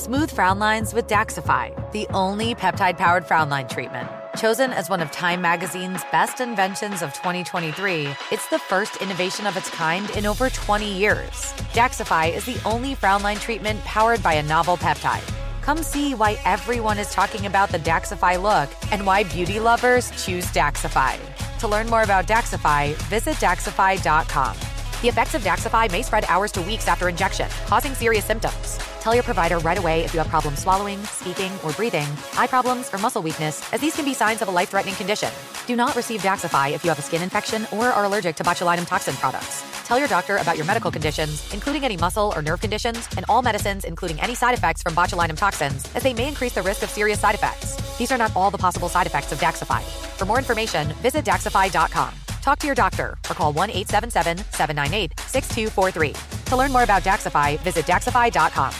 Smooth frown lines with Daxxify, the only peptide powered frown line treatment. Chosen as one of Time Magazine's best inventions of 2023, it's the first innovation of its kind in over 20 years. Daxxify is the only frown line treatment powered by a novel peptide. Come see why everyone is talking about the Daxxify look and why beauty lovers choose Daxxify. To learn more about Daxxify, visit Daxxify.com. The effects of Daxxify may spread hours to weeks after injection, causing serious symptoms. Tell your provider right away if you have problems swallowing, speaking, or breathing, eye problems, or muscle weakness, as these can be signs of a life threatening condition. Do not receive Daxxify if you have a skin infection or are allergic to botulinum toxin products. Tell your doctor about your medical conditions, including any muscle or nerve conditions, and all medicines, including any side effects from botulinum toxins, as they may increase the risk of serious side effects. These are not all the possible side effects of Daxxify. For more information, visit Daxxify.com. Talk to your doctor or call 1 877 798 6243. To learn more about Daxxify, visit Daxxify.com.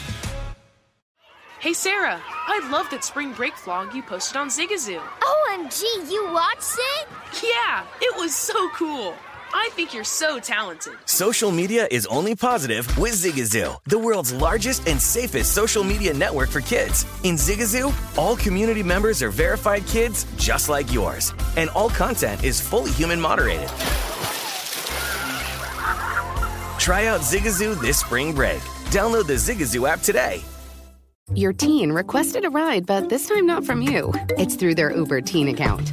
Hey Sarah, I love that spring break vlog you posted on Zigazoo. OMG, you watched it? Yeah, it was so cool. I think you're so talented. Social media is only positive with Zigazoo, the world's largest and safest social media network for kids. In Zigazoo, all community members are verified kids just like yours, and all content is fully human moderated. Try out Zigazoo this spring break. Download the Zigazoo app today. Your teen requested a ride, but this time not from you. It's through their Uber teen account.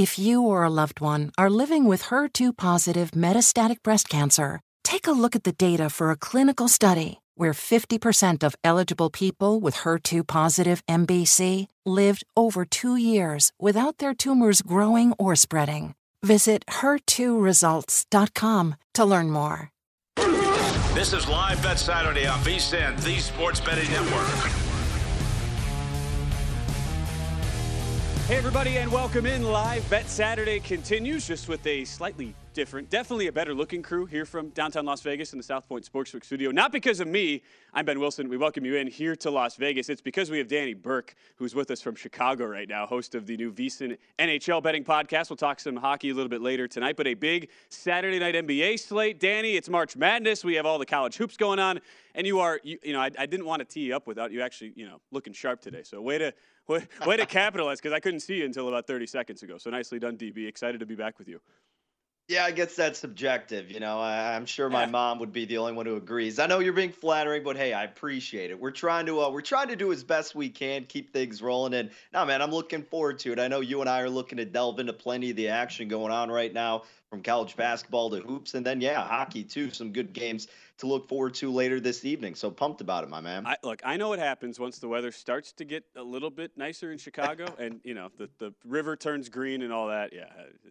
If you or a loved one are living with HER2 positive metastatic breast cancer, take a look at the data for a clinical study where 50% of eligible people with HER2 positive MBC lived over two years without their tumors growing or spreading. Visit HER2results.com to learn more. This is Live Bet Saturday on VSIN, the Sports Betting Network. Hey, everybody, and welcome in. Live Bet Saturday continues just with a slightly different, definitely a better looking crew here from downtown Las Vegas in the South Point Sportsbook studio. Not because of me. I'm Ben Wilson. We welcome you in here to Las Vegas. It's because we have Danny Burke, who's with us from Chicago right now, host of the new VSIN NHL betting podcast. We'll talk some hockey a little bit later tonight, but a big Saturday night NBA slate. Danny, it's March Madness. We have all the college hoops going on, and you are, you, you know, I, I didn't want to tee you up without you actually, you know, looking sharp today. So way to way, way to capitalize because I couldn't see you until about 30 seconds ago. So nicely done, DB. Excited to be back with you. Yeah, I guess that's subjective. You know, I, am sure my mom would be the only one who agrees. I know you're being flattering, but hey, I appreciate it. We're trying to uh, we're trying to do as best we can, keep things rolling. And now, man, I'm looking forward to it. I know you and I are looking to delve into plenty of the action going on right now, from college basketball to hoops, and then yeah, hockey too. Some good games to look forward to later this evening. So pumped about it, my man. I, look, I know what happens once the weather starts to get a little bit nicer in Chicago, and you know the, the river turns green and all that. Yeah,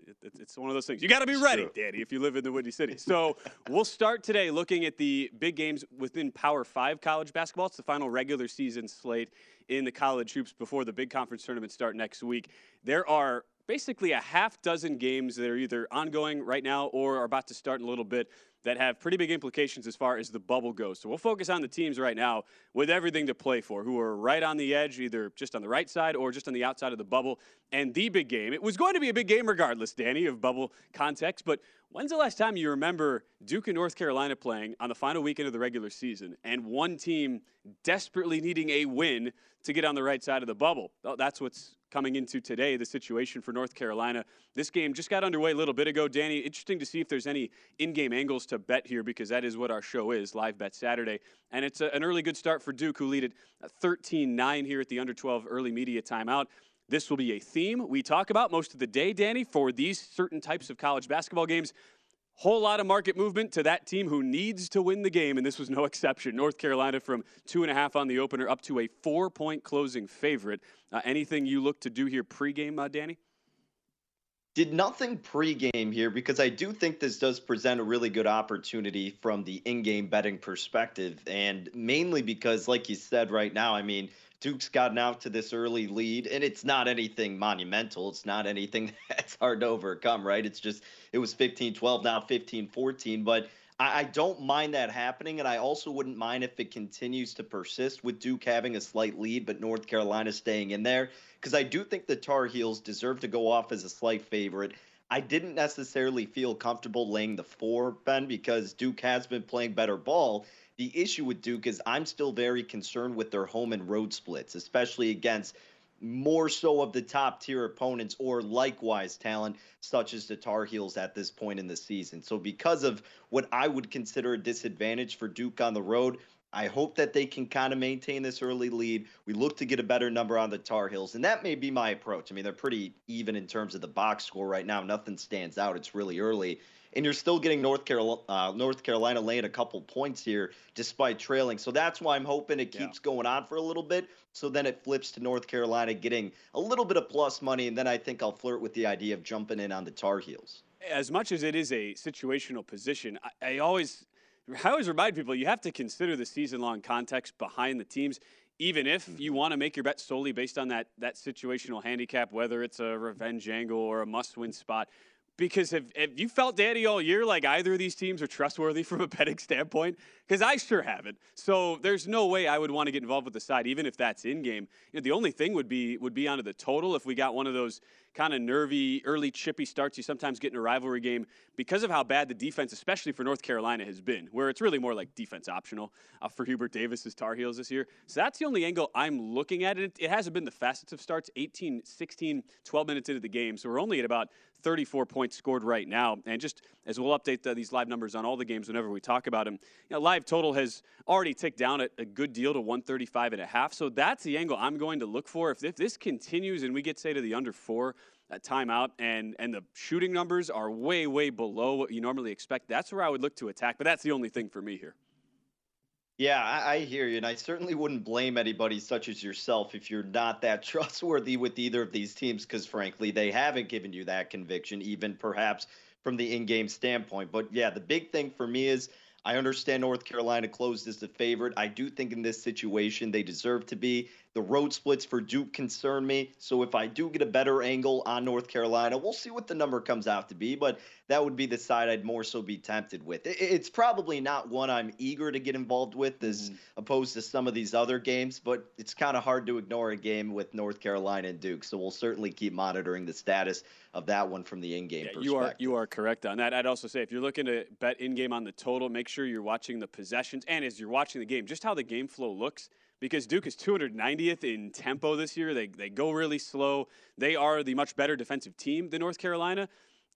it, it, it's one of those things. You got to be it's ready, true. Danny, if you live in the Windy City. So we'll start today looking at the big games within Power Five college basketball. It's the final regular season slate in the college hoops before the big conference tournament start next week. There are basically a half dozen games that are either ongoing right now or are about to start in a little bit that have pretty big implications as far as the bubble goes. So we'll focus on the teams right now with everything to play for, who are right on the edge, either just on the right side or just on the outside of the bubble. And the big game, it was going to be a big game regardless, Danny, of bubble context. But when's the last time you remember Duke and North Carolina playing on the final weekend of the regular season and one team desperately needing a win to get on the right side of the bubble? That's what's coming into today, the situation for North Carolina. This game just got underway a little bit ago. Danny, interesting to see if there's any in game angles to bet here because that is what our show is, Live Bet Saturday. And it's a, an early good start for Duke, who lead it 13 9 here at the under 12 early media timeout. This will be a theme we talk about most of the day, Danny, for these certain types of college basketball games. Whole lot of market movement to that team who needs to win the game, and this was no exception. North Carolina from two and a half on the opener up to a four point closing favorite. Uh, anything you look to do here pregame, uh, Danny? Did nothing pregame here because I do think this does present a really good opportunity from the in game betting perspective. And mainly because, like you said right now, I mean, Duke's gotten out to this early lead, and it's not anything monumental. It's not anything that's hard to overcome, right? It's just, it was 15 12, now 15 14. But I, I don't mind that happening, and I also wouldn't mind if it continues to persist with Duke having a slight lead, but North Carolina staying in there. Because I do think the Tar Heels deserve to go off as a slight favorite. I didn't necessarily feel comfortable laying the four, Ben, because Duke has been playing better ball. The issue with Duke is I'm still very concerned with their home and road splits, especially against more so of the top tier opponents or likewise talent such as the Tar Heels at this point in the season. So because of what I would consider a disadvantage for Duke on the road, I hope that they can kind of maintain this early lead. We look to get a better number on the Tar Heels, and that may be my approach. I mean, they're pretty even in terms of the box score right now. Nothing stands out. It's really early and you're still getting North Carolina, uh, North Carolina laying a couple points here despite trailing. So that's why I'm hoping it keeps yeah. going on for a little bit. So then it flips to North Carolina getting a little bit of plus money, and then I think I'll flirt with the idea of jumping in on the Tar Heels. As much as it is a situational position, I, I always, I always remind people you have to consider the season-long context behind the teams even if mm-hmm. you want to make your bet solely based on that that situational handicap, whether it's a revenge angle or a must-win spot, because have you felt Danny all year like either of these teams are trustworthy from a betting standpoint? Because I sure haven't. So there's no way I would want to get involved with the side, even if that's in game. You know, the only thing would be would be onto the total if we got one of those kind of nervy, early chippy starts you sometimes get in a rivalry game because of how bad the defense, especially for North Carolina, has been, where it's really more like defense optional uh, for Hubert Davis's Tar Heels this year. So that's the only angle I'm looking at. It, it hasn't been the fastest of starts, 18, 16, 12 minutes into the game. So we're only at about 34 points scored right now. And just as we'll update the, these live numbers on all the games whenever we talk about them, you know, live total has already ticked down a, a good deal to 135 and a half. So that's the angle I'm going to look for. If, if this continues and we get, say, to the under four, that timeout and and the shooting numbers are way way below what you normally expect that's where i would look to attack but that's the only thing for me here yeah, I, I, hear you, and I certainly wouldn't blame anybody such as yourself if you're not that trustworthy with either of these teams, because frankly, they haven't given you that conviction, even perhaps from the in-game standpoint. But yeah, the big thing for me is I understand North Carolina closed as the favorite. I do think in this situation they deserve to be. The road splits for Duke concern me. So if I do get a better angle on North Carolina, we'll see what the number comes out to be. But that would be the side I'd more so be tempted with. It's probably not one I'm eager to get involved with as mm-hmm. opposed to some of these other games, but it's kind of hard to ignore a game with North Carolina and Duke. So we'll certainly keep monitoring the status of that one from the in-game yeah, You are you are correct on that. I'd also say if you're looking to bet in-game on the total, make sure you're watching the possessions and as you're watching the game, just how the game flow looks because Duke is 290th in tempo this year. They, they go really slow. They are the much better defensive team than North Carolina.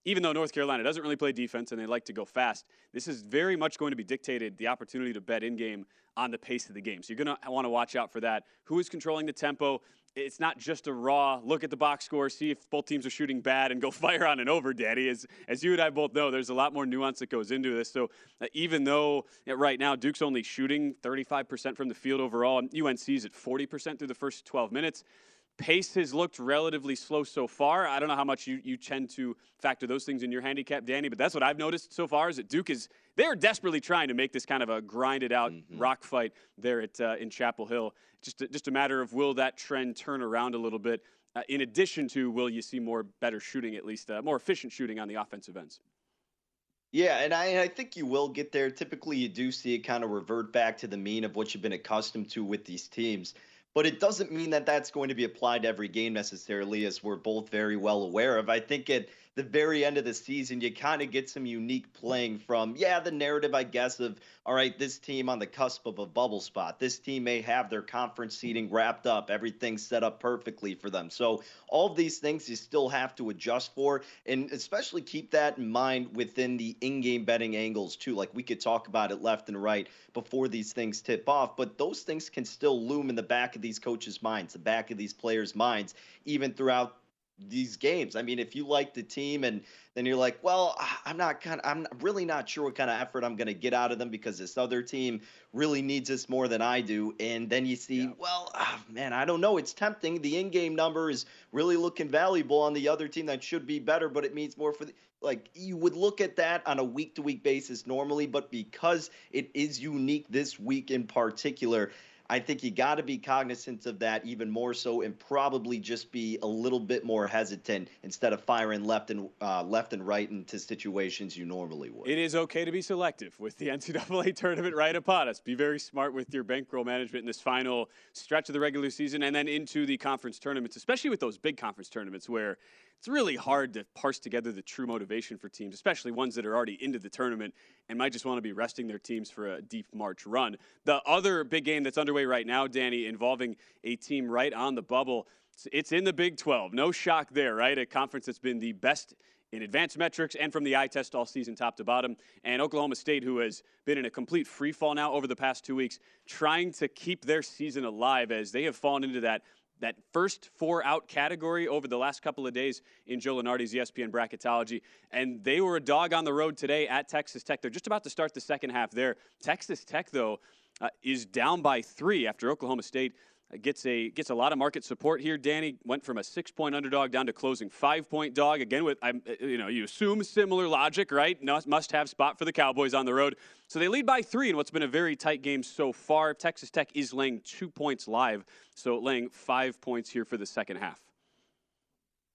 Even though North Carolina doesn't really play defense and they like to go fast, this is very much going to be dictated the opportunity to bet in game on the pace of the game. So you're going to want to watch out for that. Who is controlling the tempo? It's not just a raw look at the box score, see if both teams are shooting bad, and go fire on and over, Danny. As, as you and I both know, there's a lot more nuance that goes into this. So uh, even though uh, right now Duke's only shooting 35% from the field overall, and UNC's at 40% through the first 12 minutes, pace has looked relatively slow so far. I don't know how much you, you tend to factor those things in your handicap, Danny, but that's what I've noticed so far is that Duke is they're desperately trying to make this kind of a grinded out mm-hmm. rock fight there at uh, in Chapel Hill. Just a, just a matter of will that trend turn around a little bit. Uh, in addition to will you see more better shooting, at least uh, more efficient shooting on the offensive ends. Yeah, and I, I think you will get there. Typically, you do see it kind of revert back to the mean of what you've been accustomed to with these teams but it doesn't mean that that's going to be applied to every game necessarily, as we're both very well aware of. I think at the very end of the season, you kind of get some unique playing from, yeah, the narrative, I guess, of, all right, this team on the cusp of a bubble spot. This team may have their conference seating wrapped up, everything set up perfectly for them. So, all of these things you still have to adjust for, and especially keep that in mind within the in game betting angles, too. Like we could talk about it left and right before these things tip off, but those things can still loom in the back of these coaches' minds, the back of these players' minds, even throughout these games. I mean, if you like the team and then you're like, well, I'm not kind of, I'm really not sure what kind of effort I'm going to get out of them because this other team really needs this more than I do. And then you see, yeah. well, oh, man, I don't know. It's tempting. The in-game number is really looking valuable on the other team that should be better, but it means more for the, like you would look at that on a week to week basis normally, but because it is unique this week in particular, I think you got to be cognizant of that even more so, and probably just be a little bit more hesitant instead of firing left and uh, left and right into situations you normally would. It is okay to be selective with the NCAA tournament right upon us. Be very smart with your bankroll management in this final stretch of the regular season, and then into the conference tournaments, especially with those big conference tournaments where it's really hard to parse together the true motivation for teams, especially ones that are already into the tournament and might just want to be resting their teams for a deep March run. The other big game that's underway right now, Danny, involving a team right on the bubble, it's in the Big 12. No shock there, right? A conference that's been the best in advanced metrics and from the eye test all season, top to bottom. And Oklahoma State, who has been in a complete free fall now over the past two weeks, trying to keep their season alive as they have fallen into that that first four out category over the last couple of days in Joe Lunardi's ESPN bracketology. And they were a dog on the road today at Texas Tech. They're just about to start the second half there. Texas Tech, though, uh, is down by three after Oklahoma State gets a gets a lot of market support here. Danny went from a six point underdog down to closing five point dog again. With I'm you know you assume similar logic, right? Must have spot for the Cowboys on the road. So they lead by three in what's been a very tight game so far. Texas Tech is laying two points live, so laying five points here for the second half.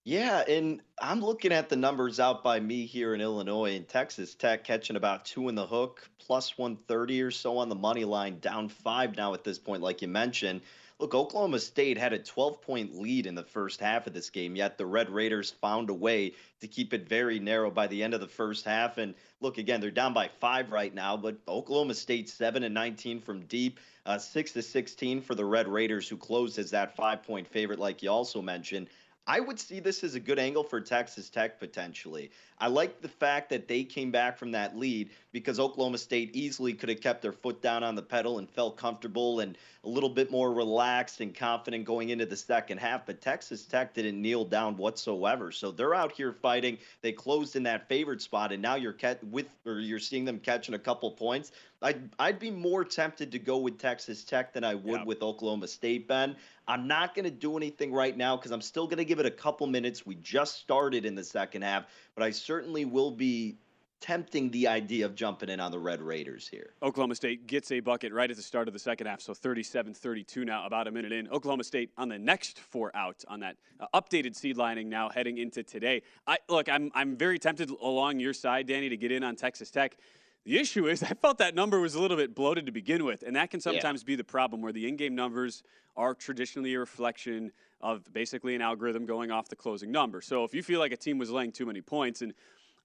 Yeah, and I'm looking at the numbers out by me here in Illinois and Texas Tech catching about two in the hook, plus 130 or so on the money line, down five now at this point, like you mentioned. Look, Oklahoma State had a 12 point lead in the first half of this game, yet the Red Raiders found a way to keep it very narrow by the end of the first half. And look, again, they're down by five right now, but Oklahoma State 7 and 19 from deep, uh, 6 to 16 for the Red Raiders, who closed as that five point favorite, like you also mentioned. I would see this as a good angle for Texas Tech potentially. I like the fact that they came back from that lead because Oklahoma State easily could have kept their foot down on the pedal and felt comfortable and a little bit more relaxed and confident going into the second half. But Texas Tech didn't kneel down whatsoever, so they're out here fighting. They closed in that favored spot, and now you're with or you're seeing them catching a couple points. I'd I'd be more tempted to go with Texas Tech than I would yeah. with Oklahoma State. Ben, I'm not going to do anything right now because I'm still going to give it a couple minutes. We just started in the second half, but I certainly will be tempting the idea of jumping in on the Red Raiders here. Oklahoma State gets a bucket right at the start of the second half, so 37 32 now, about a minute in. Oklahoma State on the next four out on that uh, updated seed lining now heading into today. I Look, I'm, I'm very tempted along your side, Danny, to get in on Texas Tech. The issue is, I felt that number was a little bit bloated to begin with, and that can sometimes yeah. be the problem where the in game numbers are traditionally a reflection of basically an algorithm going off the closing number. So if you feel like a team was laying too many points, and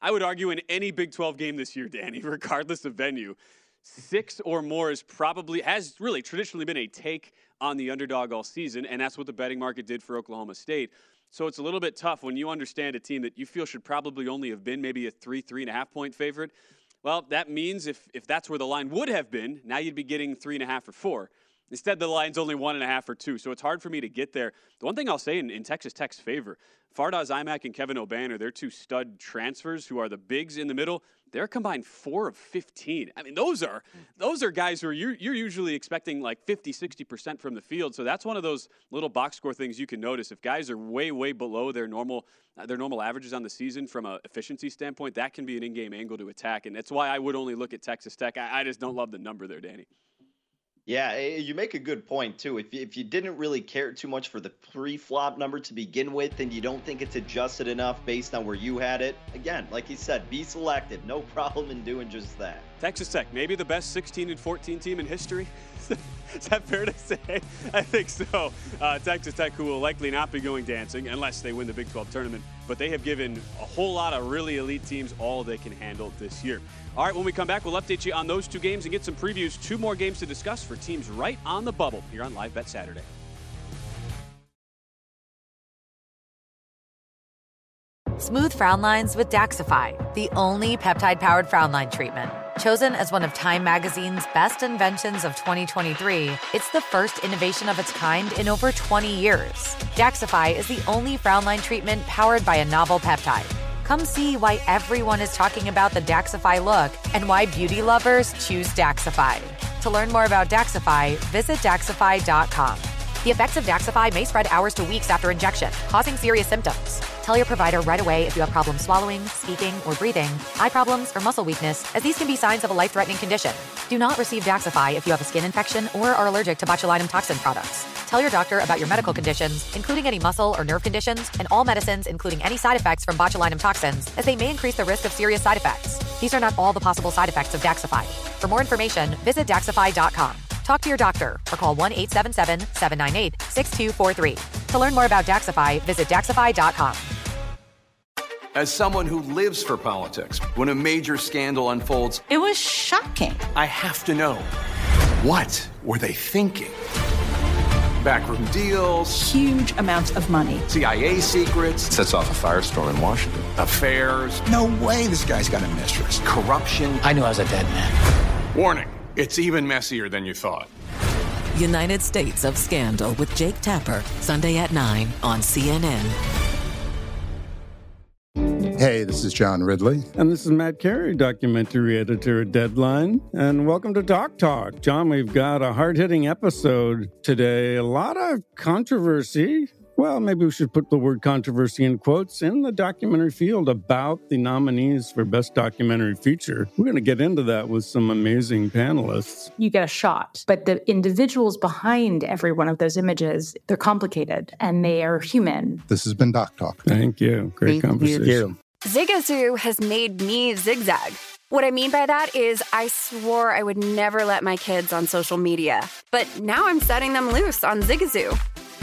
I would argue in any Big 12 game this year, Danny, regardless of venue, six or more is probably has really traditionally been a take on the underdog all season, and that's what the betting market did for Oklahoma State. So it's a little bit tough when you understand a team that you feel should probably only have been maybe a three, three and a half point favorite. Well, that means if, if that's where the line would have been, now you'd be getting three and a half or four. Instead, the line's only one and a half or two, so it's hard for me to get there. The one thing I'll say in, in Texas Tech's favor, Fardaws Aimaq and Kevin Obanor, they're two stud transfers who are the bigs in the middle. They're combined four of 15. I mean, those are those are guys who are you're, you're usually expecting like 50, 60% from the field. So that's one of those little box score things you can notice. If guys are way, way below their normal uh, their normal averages on the season from an efficiency standpoint, that can be an in-game angle to attack. And that's why I would only look at Texas Tech. I, I just don't love the number there, Danny. Yeah, you make a good point too. If you, if you didn't really care too much for the pre-flop number to begin with, and you don't think it's adjusted enough based on where you had it, again, like you said, be selective. No problem in doing just that. Texas Tech, maybe the best 16 and 14 team in history. Is that fair to say? I think so. Uh, Texas Tech, who will likely not be going dancing unless they win the Big 12 tournament, but they have given a whole lot of really elite teams all they can handle this year. All right, when we come back, we'll update you on those two games and get some previews. Two more games to discuss for teams right on the bubble here on Live Bet Saturday. Smooth frown lines with Daxxify, the only peptide powered frown line treatment. Chosen as one of Time Magazine's best inventions of 2023, it's the first innovation of its kind in over 20 years. Daxxify is the only frown line treatment powered by a novel peptide Come see why everyone is talking about the Daxxify look and why beauty lovers choose Daxxify. To learn more about Daxxify, visit Daxxify.com. The effects of Daxxify may spread hours to weeks after injection, causing serious symptoms. Tell your provider right away if you have problems swallowing, speaking, or breathing, eye problems, or muscle weakness, as these can be signs of a life threatening condition. Do not receive Daxxify if you have a skin infection or are allergic to botulinum toxin products. Tell your doctor about your medical conditions, including any muscle or nerve conditions, and all medicines, including any side effects from botulinum toxins, as they may increase the risk of serious side effects. These are not all the possible side effects of Daxxify. For more information, visit Daxxify.com. Talk to your doctor or call 1 877 798 6243. To learn more about Daxxify, visit Daxxify.com. As someone who lives for politics, when a major scandal unfolds, it was shocking. I have to know what were they thinking? Backroom deals, huge amounts of money, CIA secrets, sets off a firestorm in Washington, affairs. No way this guy's got a mistress. Corruption. I knew I was a dead man. Warning it's even messier than you thought. United States of Scandal with Jake Tapper, Sunday at 9 on CNN. Hey, this is John Ridley. And this is Matt Carey, documentary editor at Deadline. And welcome to Doc Talk. John, we've got a hard hitting episode today. A lot of controversy well, maybe we should put the word controversy in quotes in the documentary field about the nominees for Best Documentary Feature. We're going to get into that with some amazing panelists. You get a shot, but the individuals behind every one of those images, they're complicated and they are human. This has been Doc Talk. Thank you. Great Thank conversation. You. Zigazoo has made me zigzag. What I mean by that is, I swore I would never let my kids on social media, but now I'm setting them loose on Zigazoo.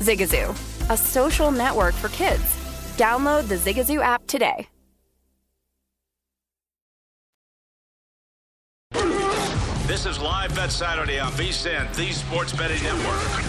Zigazoo, a social network for kids. Download the Zigazoo app today. This is Live Bet Saturday on VSIN, the Sports Betting Network.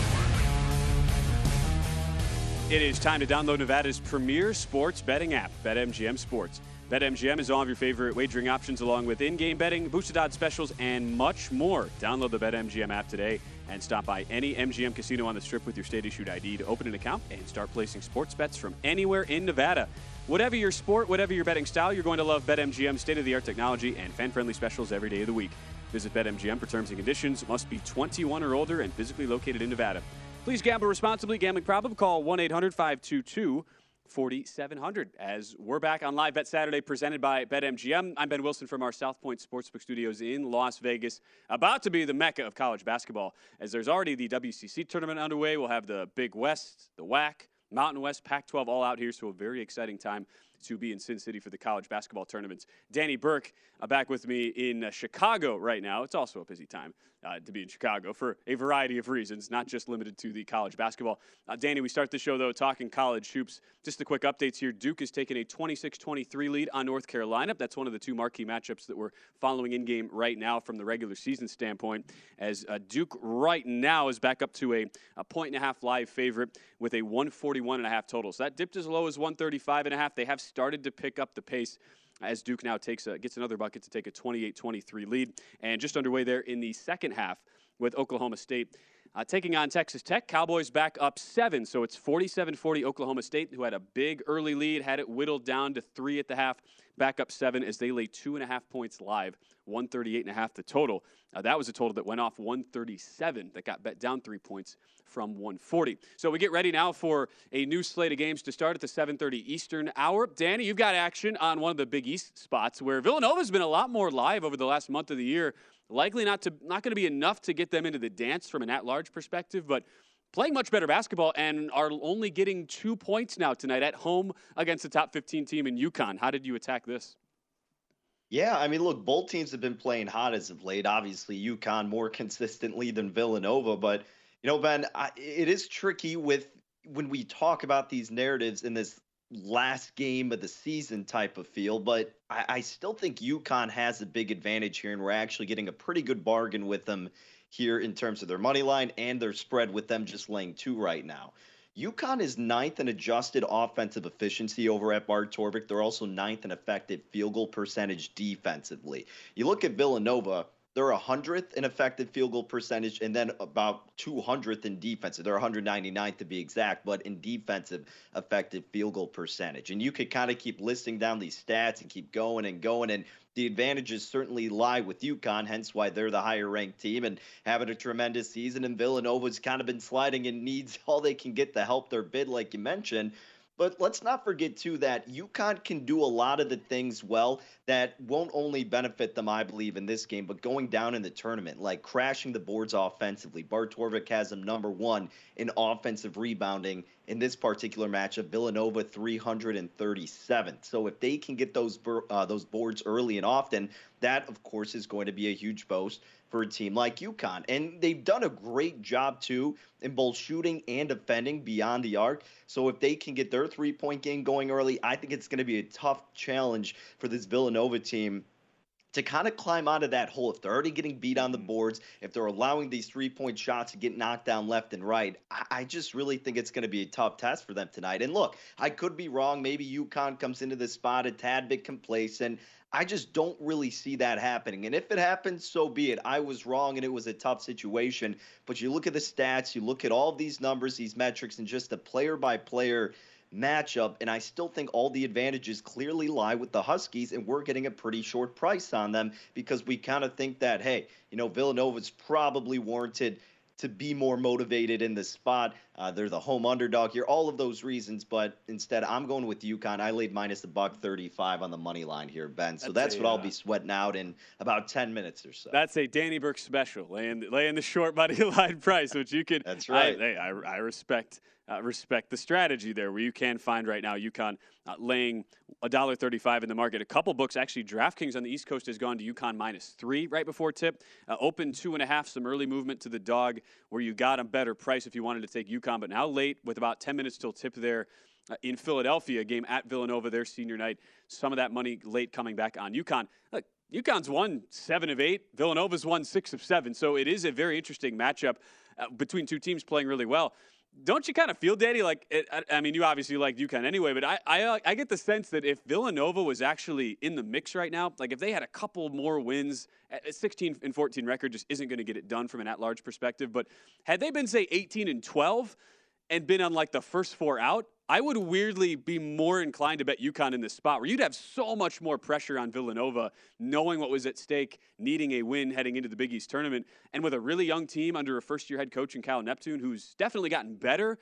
It is time to download Nevada's premier sports betting app, BetMGM Sports. BetMGM is all of your favorite wagering options, along with in game betting, boosted odds specials, and much more. Download the BetMGM app today and stop by any MGM casino on the strip with your state issued ID to open an account and start placing sports bets from anywhere in Nevada. Whatever your sport, whatever your betting style, you're going to love BetMGM state of the art technology and fan friendly specials every day of the week. Visit BetMGM for terms and conditions. Must be 21 or older and physically located in Nevada. Please gamble responsibly. Gambling problem? Call 1 800 522 4700 as we're back on live bet saturday presented by betmgm i'm ben wilson from our south point sportsbook studios in las vegas about to be the mecca of college basketball. As there's already the wcc tournament underway we'll have the big west the wac mountain west pac 12 all out here so a very exciting time to be in sin city for the college basketball tournaments. Danny burke uh, back with me in uh, chicago right now. It's also a busy time uh, to be in Chicago for a variety of reasons, not just limited to the college basketball. Uh, Danny, we start the show, though, talking college hoops. Just the quick updates here. Duke has taken a 26 23 lead on North Carolina. That's one of the two marquee matchups that we're following in game right now from the regular season standpoint, as uh, Duke right now is back up to a, a point and a half live favorite with a 141 and a half total. So that dipped as low as 135 and a half. They have started to pick up the pace as Duke now takes a, gets another bucket to take a 28-23 lead. And just underway there in the second half with Oklahoma State. Uh, taking on Texas Tech, Cowboys back up seven, so it's 47 40 Oklahoma State, who had a big early lead, had it whittled down to three at the half, back up seven as they lay two and a half points live, 138 and a half the total. Uh, that was a total that went off 137, that got bet down three points from 140. So we get ready now for a new slate of games to start at the 7:30 Eastern hour. Danny, you've got action on one of the Big East spots where Villanova's been a lot more live over the last month of the year. Likely not to not going to be enough to get them into the dance from an at-large perspective, but playing much better basketball and are only getting two points now tonight at home against the top 15 team in UConn. How did you attack this? Yeah, I mean, look, both teams have been playing hot as of late. Obviously, UConn more consistently than Villanova, but you know, Ben, I, it is tricky with when we talk about these narratives in this last game of the season type of feel, but I, I still think UConn has a big advantage here, and we're actually getting a pretty good bargain with them here in terms of their money line and their spread with them just laying two right now. UConn is ninth in adjusted offensive efficiency over at Bart Torvik. They're also ninth in effective field goal percentage defensively. You look at Villanova, they're 100th in effective field goal percentage and then about 200th in defensive. They're 199th to be exact, but in defensive effective field goal percentage. And you could kind of keep listing down these stats and keep going and going. And the advantages certainly lie with UConn, hence why they're the higher ranked team and having a tremendous season. And Villanova's kind of been sliding and needs all they can get to help their bid, like you mentioned. But let's not forget, too, that UConn can do a lot of the things well that won't only benefit them, I believe, in this game, but going down in the tournament, like crashing the boards offensively. Bart Torvik has them number one in offensive rebounding in this particular matchup. Villanova 337. So if they can get those uh, those boards early and often, that of course is going to be a huge boost for a team like UConn. And they've done a great job too in both shooting and defending beyond the arc. So if they can get their three point game going early, I think it's going to be a tough challenge for this Villanova team to kind of climb out of that hole. If they're already getting beat on the mm-hmm. boards, if they're allowing these three point shots to get knocked down left and right, I, I just really think it's going to be a tough test for them tonight. And look, I could be wrong. Maybe UConn comes into this spot a tad bit complacent. I just don't really see that happening. And if it happens, so be it. I was wrong and it was a tough situation. But you look at the stats, you look at all these numbers, these metrics, and just the player by player matchup. And I still think all the advantages clearly lie with the Huskies, and we're getting a pretty short price on them because we kind of think that, hey, you know, Villanova's probably warranted to be more motivated in this spot. Uh, they're the home underdog here, all of those reasons. But instead, I'm going with UConn. I laid minus the buck 35 on the money line here, Ben. So that's, that's a, what I'll uh, be sweating out in about 10 minutes or so. That's a Danny Burke special, laying, laying the short money line price, which you can. that's right. I, I, I respect uh, respect the strategy there, where you can find right now UConn uh, laying $1.35 in the market. A couple books, actually, DraftKings on the East Coast has gone to UConn minus three right before tip. Uh, open two and a half, some early movement to the dog, where you got a better price if you wanted to take UConn. But now late, with about 10 minutes till tip there. Uh, in Philadelphia, game at Villanova, their senior night. Some of that money late coming back on UConn. Look, UConn's won seven of eight. Villanova's won six of seven. So it is a very interesting matchup uh, between two teams playing really well don't you kind of feel, Danny? Like, it, I, I, mean, you obviously like UConn anyway, but I, I, uh, I get the sense that if Villanova was actually in the mix right now, like if they had a couple more wins, a 16 and 14 record just isn't going to get it done from an at-large perspective. But had they been say 18 and 12 and been on like the first four out, I would weirdly be more inclined to bet UConn in this spot where you'd have so much more pressure on Villanova, knowing what was at stake, needing a win heading into the Big East tournament, and with a really young team under a first year head coach in Kyle Neptune, who's definitely gotten better,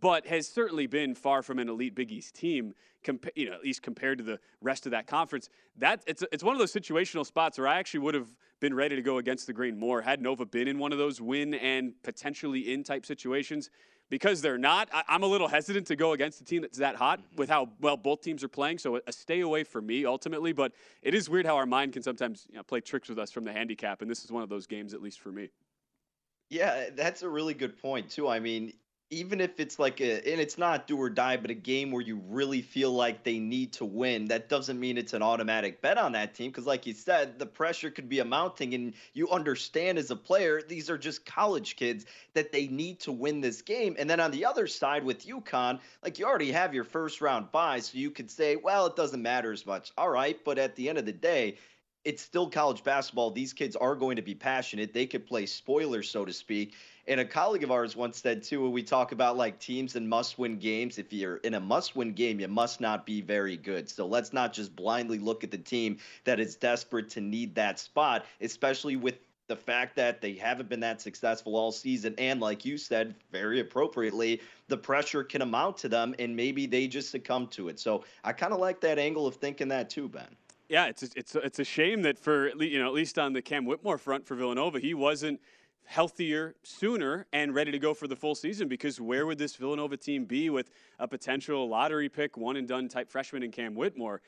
but has certainly been far from an elite Big East team, compa- you know, at least compared to the rest of that conference. That it's it's one of those situational spots where I actually would have been ready to go against the grain more had Nova been in one of those win and potentially in type situations because they're not, I, am a little hesitant to go against a team that's that hot mm-hmm. with how well both teams are playing. So a stay away for me ultimately. But it is weird how our mind can sometimes you know, play tricks with us from the handicap, and this is one of those games, at least for me. Yeah, that's a really good point too. I mean, even if it's like a and it's not do or die but a game where you really feel like they need to win that doesn't mean it's an automatic bet on that team because like you said the pressure could be a mounting and you understand as a player these are just college kids that they need to win this game and then on the other side with UConn like you already have your first round bye so you could say well it doesn't matter as much all right but at the end of the day it's still college basketball. These kids are going to be passionate. They could play spoiler, so to speak. And a colleague of ours once said too, when we talk about like teams and must-win games, if you're in a must-win game, you must not be very good. So let's not just blindly look at the team that is desperate to need that spot, especially with the fact that they haven't been that successful all season. And like you said, very appropriately, the pressure can amount to them and maybe they just succumb to it. So I kind of like that angle of thinking that too, Ben. Yeah, it's a, it's it's a shame that for you know at least on the Cam Whitmore front for Villanova, he wasn't healthier sooner and ready to go for the full season because where would this Villanova team be with a potential lottery pick, one and done type freshman in Cam Whitmore?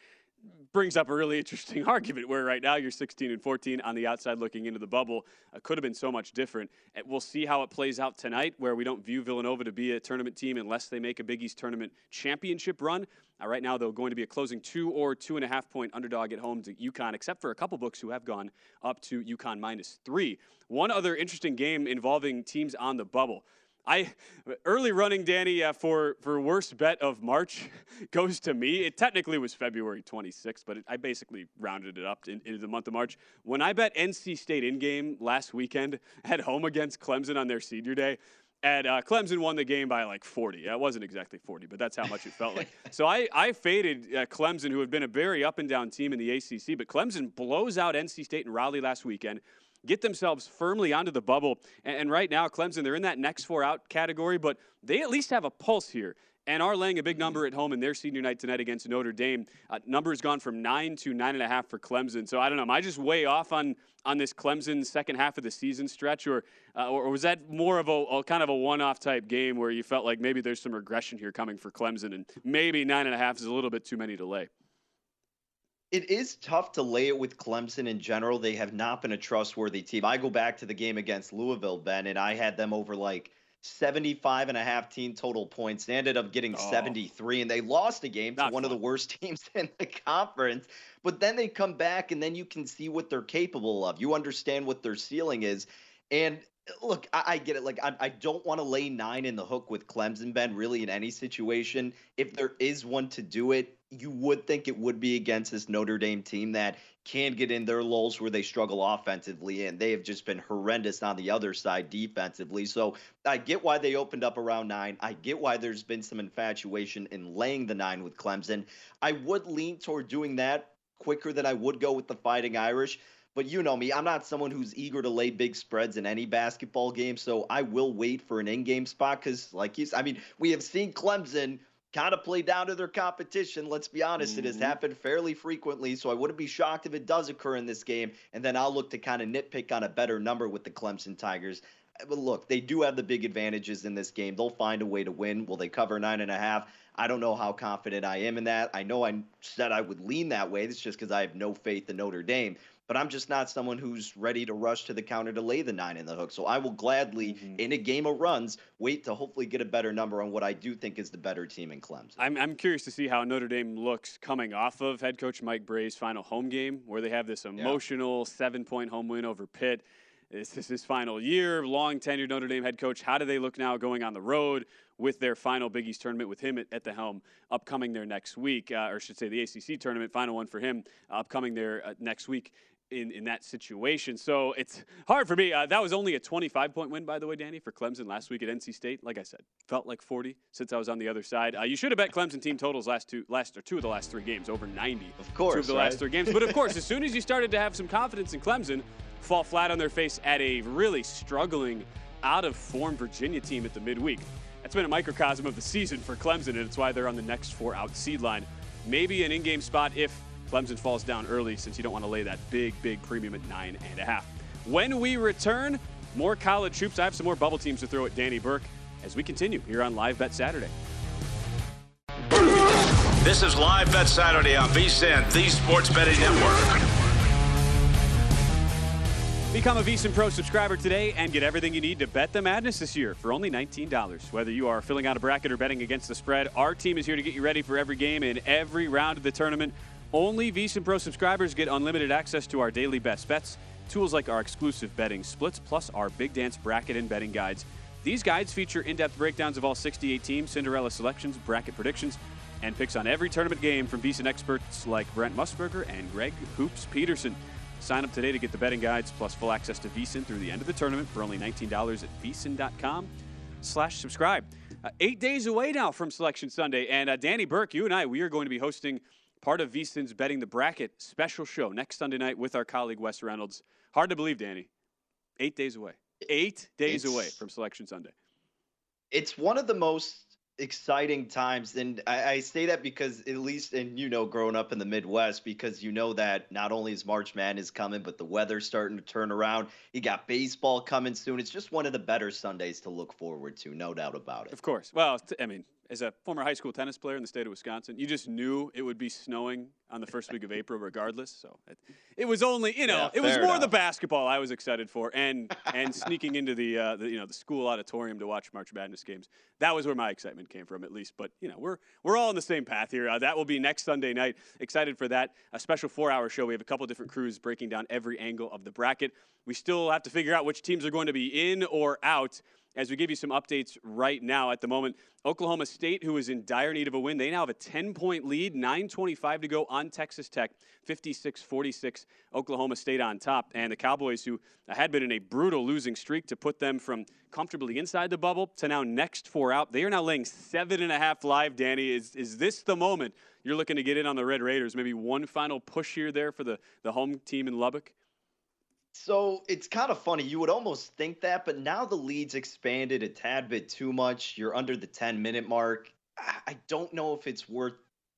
Brings up a really interesting argument where right now you're 16 and 14 on the outside looking into the bubble. Uh, could have been so much different. We'll see how it plays out tonight, where we don't view Villanova to be a tournament team unless they make a Big East tournament championship run. Uh, right now, they're going to be a closing two or two and a half point underdog at home to UConn, except for a couple books who have gone up to UConn minus three. One other interesting game involving teams on the bubble. I early running Danny uh, for for worst bet of March goes to me. It technically was February 26th, but it, I basically rounded it up in, into the month of March. When I bet NC State in game last weekend at home against Clemson on their senior day, and uh, Clemson won the game by like 40. It wasn't exactly 40, but that's how much it felt like. So I, I faded uh, Clemson, who had been a very up and down team in the ACC, but Clemson blows out NC State and Raleigh last weekend get themselves firmly onto the bubble. And, right now, Clemson, they're in that next four out category, but they at least have a pulse here and are laying a big number at home in their senior night tonight against Notre Dame. Uh, number's gone from nine to nine and a half for Clemson. So I don't know. Am I just way off on on this Clemson second half of the season stretch, or uh, or, was that more of a, a kind of a one-off type game where you felt like maybe there's some regression here coming for Clemson, and maybe nine and a half is a little bit too many to lay? It is tough to lay it with Clemson in general. They have not been a trustworthy team. I go back to the game against Louisville, Ben, and I had them over like 75 and a half team total points. They ended up getting oh. 73, and they lost a game to one fun. of the worst teams in the conference. But then they come back, and then you can see what they're capable of. You understand what their ceiling is. And look, I, I get it. Like, I, I don't want to lay nine in the hook with Clemson, Ben, really, in any situation. If there is one to do it, you would think it would be against this Notre Dame team that can get in their lulls where they struggle offensively, and they have just been horrendous on the other side defensively. So I get why they opened up around nine. I get why there's been some infatuation in laying the nine with Clemson. I would lean toward doing that quicker than I would go with the Fighting Irish. But you know me, I'm not someone who's eager to lay big spreads in any basketball game, so I will wait for an in-game spot because, like you, I mean, we have seen Clemson kind of play down to their competition. Let's be honest, mm-hmm. it has mm-hmm. happened fairly frequently. So I wouldn't be shocked if it does occur in this game. And then I'll look to kind of nitpick on a better number with the Clemson Tigers. But look, they do have the big advantages in this game. They'll find a way to win. Will they cover nine and a half? I don't know how confident I am in that. I know I said I would lean that way. It's just because I have no faith in Notre Dame but I'm just not someone who's ready to rush to the counter to lay the nine in the hook. So I will gladly, mm-hmm. in a game of runs, wait to hopefully get a better number on what I do think is the better team in Clemson. I'm, I'm curious to see how Notre Dame looks coming off of head coach Mike Brey's final home game, where they have this emotional yeah. seven point home win over Pitt. This is his final year, long tenured Notre Dame head coach. How do they look now going on the road with their final Big East tournament with him at, at the helm upcoming there next week, uh, or I should say the ACC tournament, final one for him uh, upcoming there uh, next week in, in that situation. So it's hard for me. Uh, that was only a 25 point win, by the way, Danny, for Clemson last week at NC State. Like I said, felt like 40 since I was on the other side. Uh, you should have bet Clemson team totals last two, last or two of the last three games over 90. Of course, two of the right? last three games. But of course, as soon as you started to have some confidence in Clemson, fall flat on their face at a really struggling, out of form Virginia team at the midweek. That's been a microcosm of the season for Clemson, and it's why they're on the next four out seed line. Maybe an in-game spot if Clemson falls down early since you don't want to lay that big, big premium at nine and a half. When we return, more college troops. I have some more bubble teams to throw at Danny Burke as we continue here on Live Bet Saturday. This is Live Bet Saturday on VSIN, the Sports Betting Network. Become a VSIN Pro subscriber today and get everything you need to bet the madness this year for only $19. Whether you are filling out a bracket or betting against the spread, our team is here to get you ready for every game and every round of the tournament. Only VSIN Pro subscribers get unlimited access to our daily best bets, tools like our exclusive betting splits, plus our Big Dance bracket and betting guides. These guides feature in depth breakdowns of all 68 teams, Cinderella selections, bracket predictions, and picks on every tournament game from VSIN experts like Brent Musburger and Greg Hoops Peterson. Sign up today to get the betting guides plus full access to VSIN through the end of the tournament for only $19 at VSIN.com slash subscribe. Uh, eight days away now from Selection Sunday. And uh, Danny Burke, you and I, we are going to be hosting – part of VSIN's Betting the Bracket special show next Sunday night with our colleague Wes Reynolds. Hard to believe, Danny. Eight days away. Eight days it's, away from Selection Sunday. It's one of the most exciting times. And I, I, say that because, at least, and you know, growing up in the Midwest, because you know that not only is March Madness coming, but the weather's starting to turn around. You got baseball coming soon. It's just one of the better Sundays to look forward to, no doubt about it. Of course. Well, I mean, as a former high school tennis player in the state of Wisconsin, you just knew it would be snowing on the first week of April, regardless. So it, it was only, you know, Yeah, it was more the basketball I was excited for, and and sneaking into the, uh, the you know the school auditorium to watch March Madness games. That was where my excitement came from, at least. But you know, we're we're all on the same path here. Uh, that will be next Sunday night. Excited for that. A special four-hour show. We have a couple different crews breaking down every angle of the bracket. We still have to figure out which teams are going to be in or out as we give you some updates right now at the moment. Oklahoma State, who is in dire need of a win, they now have a 10 point lead, 9.25 to go on Texas Tech, 56 46. Oklahoma State on top. And the Cowboys, who had been in a brutal losing streak to put them from comfortably inside the bubble to now next four out, they are now laying seven and a half live, Danny. Is, is this the moment you're looking to get in on the Red Raiders? Maybe one final push here there for the, the home team in Lubbock? So it's kind of funny. You would almost think that, but now the lead's expanded a tad bit too much. You're under the 10 minute mark. I don't know if it's worth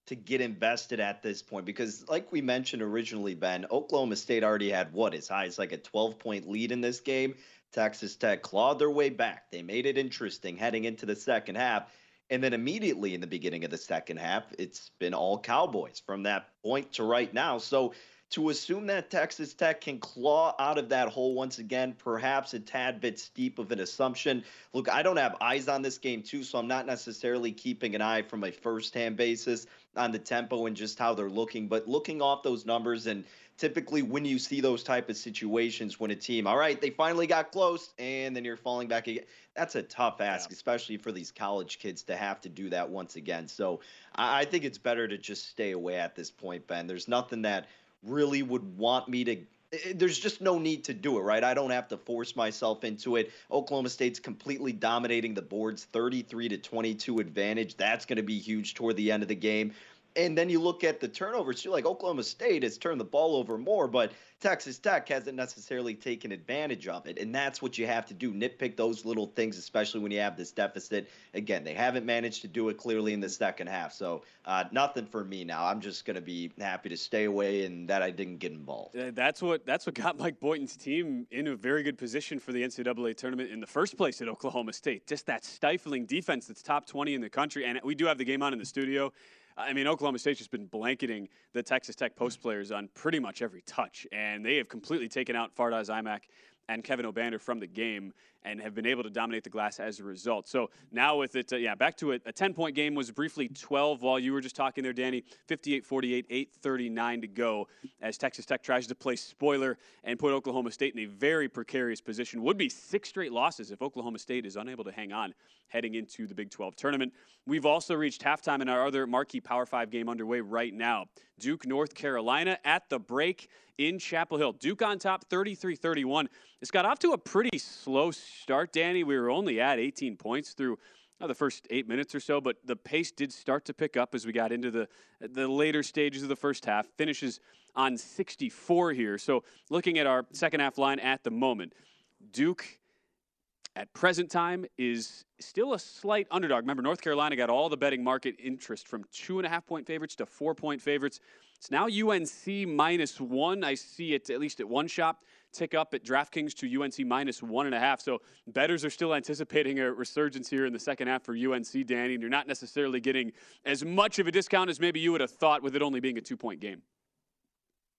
to get invested at this point because, like we mentioned originally, Ben, Oklahoma State already had what as high as like a 12 point lead in this game. Texas Tech clawed their way back. They made it interesting heading into the second half. And then immediately in the beginning of the second half, it's been all Cowboys from that point to right now. So to assume that Texas Tech can claw out of that hole once again, perhaps a tad bit steep of an assumption. Look, I don't have eyes on this game, too, so I'm not necessarily keeping an eye from a first hand basis on the tempo and just how they're looking. But looking off those numbers, and typically when you see those type of situations when a team, all right, they finally got close, and then you're falling back again, that's a tough ask, especially for these college kids to have to do that once again. So I think it's better to just stay away at this point, Ben. There's nothing that really would want me to eh, eh, there's just no need to do it, right? I don't have to force myself into it. Oklahoma State's completely dominating the boards, 33 to 22 advantage. That's going to be huge toward the end of the game. And then you look at the turnovers too, like Oklahoma State has turned the ball over more, but Texas Tech hasn't necessarily taken advantage of it. And that's what you have to do nitpick those little things, especially when you have this deficit. Again, they haven't managed to do it clearly in the second half. So uh, nothing for me now. I'm just going to be happy to stay away and that I didn't get involved. Uh, That's what that's what got Mike Boynton's team in a very good position for the NCAA tournament in the first place at Oklahoma State. Just that stifling defense that's top 20 in the country. And we do have the game on in the studio. I mean, Oklahoma State's just been blanketing the Texas Tech post players on pretty much every touch, and they have completely taken out Fardaws Aimaq and Kevin Obanor from the game and have been able to dominate the glass as a result. So now with it, uh, yeah, back to it. A 10 point game was briefly 12 while you were just talking there, Danny. 58 48, 839 to go as Texas Tech tries to play spoiler and put Oklahoma State in a very precarious position. Would be six straight losses if Oklahoma State is unable to hang on heading into the Big 12 tournament. We've also reached halftime in our other marquee Power 5 game underway right now. Duke, North Carolina at the break in Chapel Hill. Duke on top 33 31. It's got off to a pretty slow start, Danny. We were only at 18 points through uh, the first eight minutes or so, but the pace did start to pick up as we got into the the later stages of the first half. Finishes on 64 here. So looking at our second half line at the moment, Duke at present time is still a slight underdog. Remember, North Carolina got all the betting market interest from two and a half point favorites to four point favorites. It's now UNC minus one. I see it at least at one shop tick up at DraftKings to UNC minus one and a half. So bettors are still anticipating a resurgence here in the second half for UNC, Danny, and you're not necessarily getting as much of a discount as maybe you would have thought with it only being a two point game.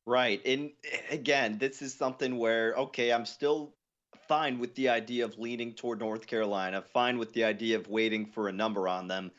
Right. And again, this is something where, okay, I'm still fine with the idea of leaning toward North Carolina, fine with the idea of waiting for a number on them.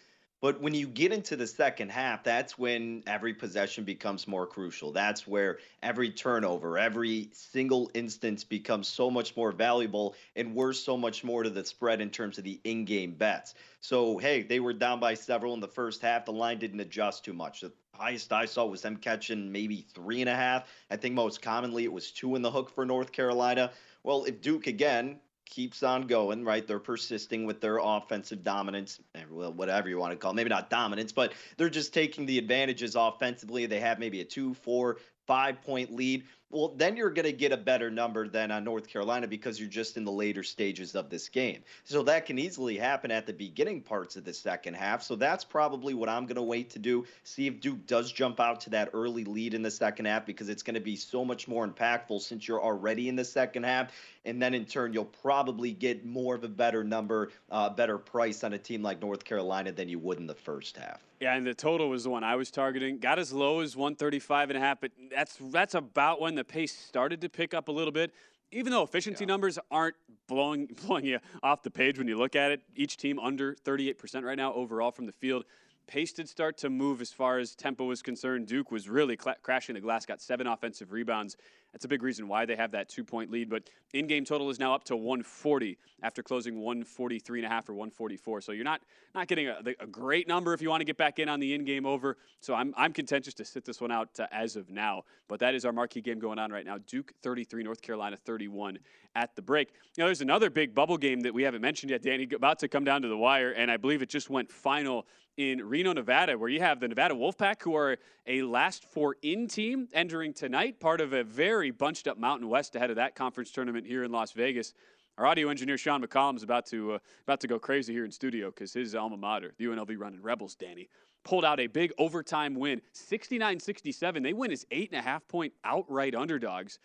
But when you get into the second half, that's when every possession becomes more crucial. That's where every turnover, every single instance becomes so much more valuable and worth so much more to the spread in terms of the in game bets. So, hey, they were down by several in the first half. The line didn't adjust too much. The highest I saw was them catching maybe three and a half. I think most commonly it was two in the hook for North Carolina. Well, if Duke again keeps on going, right? They're persisting with their offensive dominance, eh, whatever you want to call it. Maybe not dominance, but they're just taking the advantages offensively. They have maybe a two, four, five point lead well, then you're going to get a better number than on North Carolina because you're just in the later stages of this game. So that can easily happen at the beginning parts of the second half. So that's probably what I'm going to wait to do. See if Duke does jump out to that early lead in the second half because it's going to be so much more impactful since you're already in the second half. And then in turn, you'll probably get more of a better number, uh, better price on a team like North Carolina than you would in the first half. Yeah, and the total was the one I was targeting. Got as low as 135 and a half, but that's that's about when the pace started to pick up a little bit. Even though efficiency yeah. numbers aren't blowing blowing you off the page when you look at it, each team under 38% right now overall from the field. Pace did start to move as far as tempo was concerned. Duke was really cl- crashing the glass, got seven offensive rebounds. That's a big reason why they have that two point lead. But in game total is now up to 140 after closing 143 and a half or 144. So you're not not getting a, a great number if you want to get back in on the in game over. So I'm, I'm content just to sit this one out uh, as of now. But that is our marquee game going on right now Duke 33, North Carolina 31 at the break. You know, there's another big bubble game that we haven't mentioned yet, Danny, about to come down to the wire. And I believe it just went final in Reno, Nevada, where you have the Nevada Wolfpack, who are a last four in team entering tonight, part of a very bunched up Mountain West ahead of that conference tournament here in Las Vegas. Our audio engineer Sean McCollum is about to uh, about to go crazy here in studio because his alma mater, the UNLV Runnin' Rebels, Danny, pulled out a big overtime win, 69-67. They win as eight and a half point outright underdogs.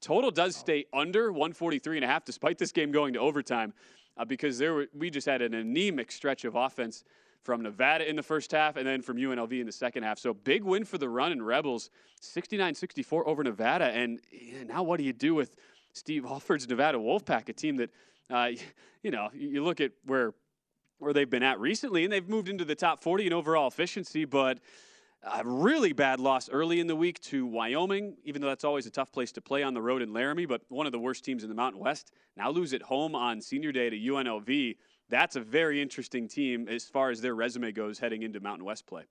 Total does stay under 143 and a half, despite this game going to overtime, uh, because there were, we just had an anemic stretch of offense from Nevada in the first half and then from UNLV in the second half. So big win for the Runnin' Rebels, 69-64 over Nevada. And now what do you do with Steve Alford's Nevada Wolfpack, a team that, uh, you know, you look at where where they've been at recently, and they've moved into the top 40 in overall efficiency, but a really bad loss early in the week to Wyoming, even though that's always a tough place to play on the road in Laramie, but one of the worst teams in the Mountain West. Now lose at home on senior day to UNLV that's a very interesting team as far as their resume goes heading into Mountain West play.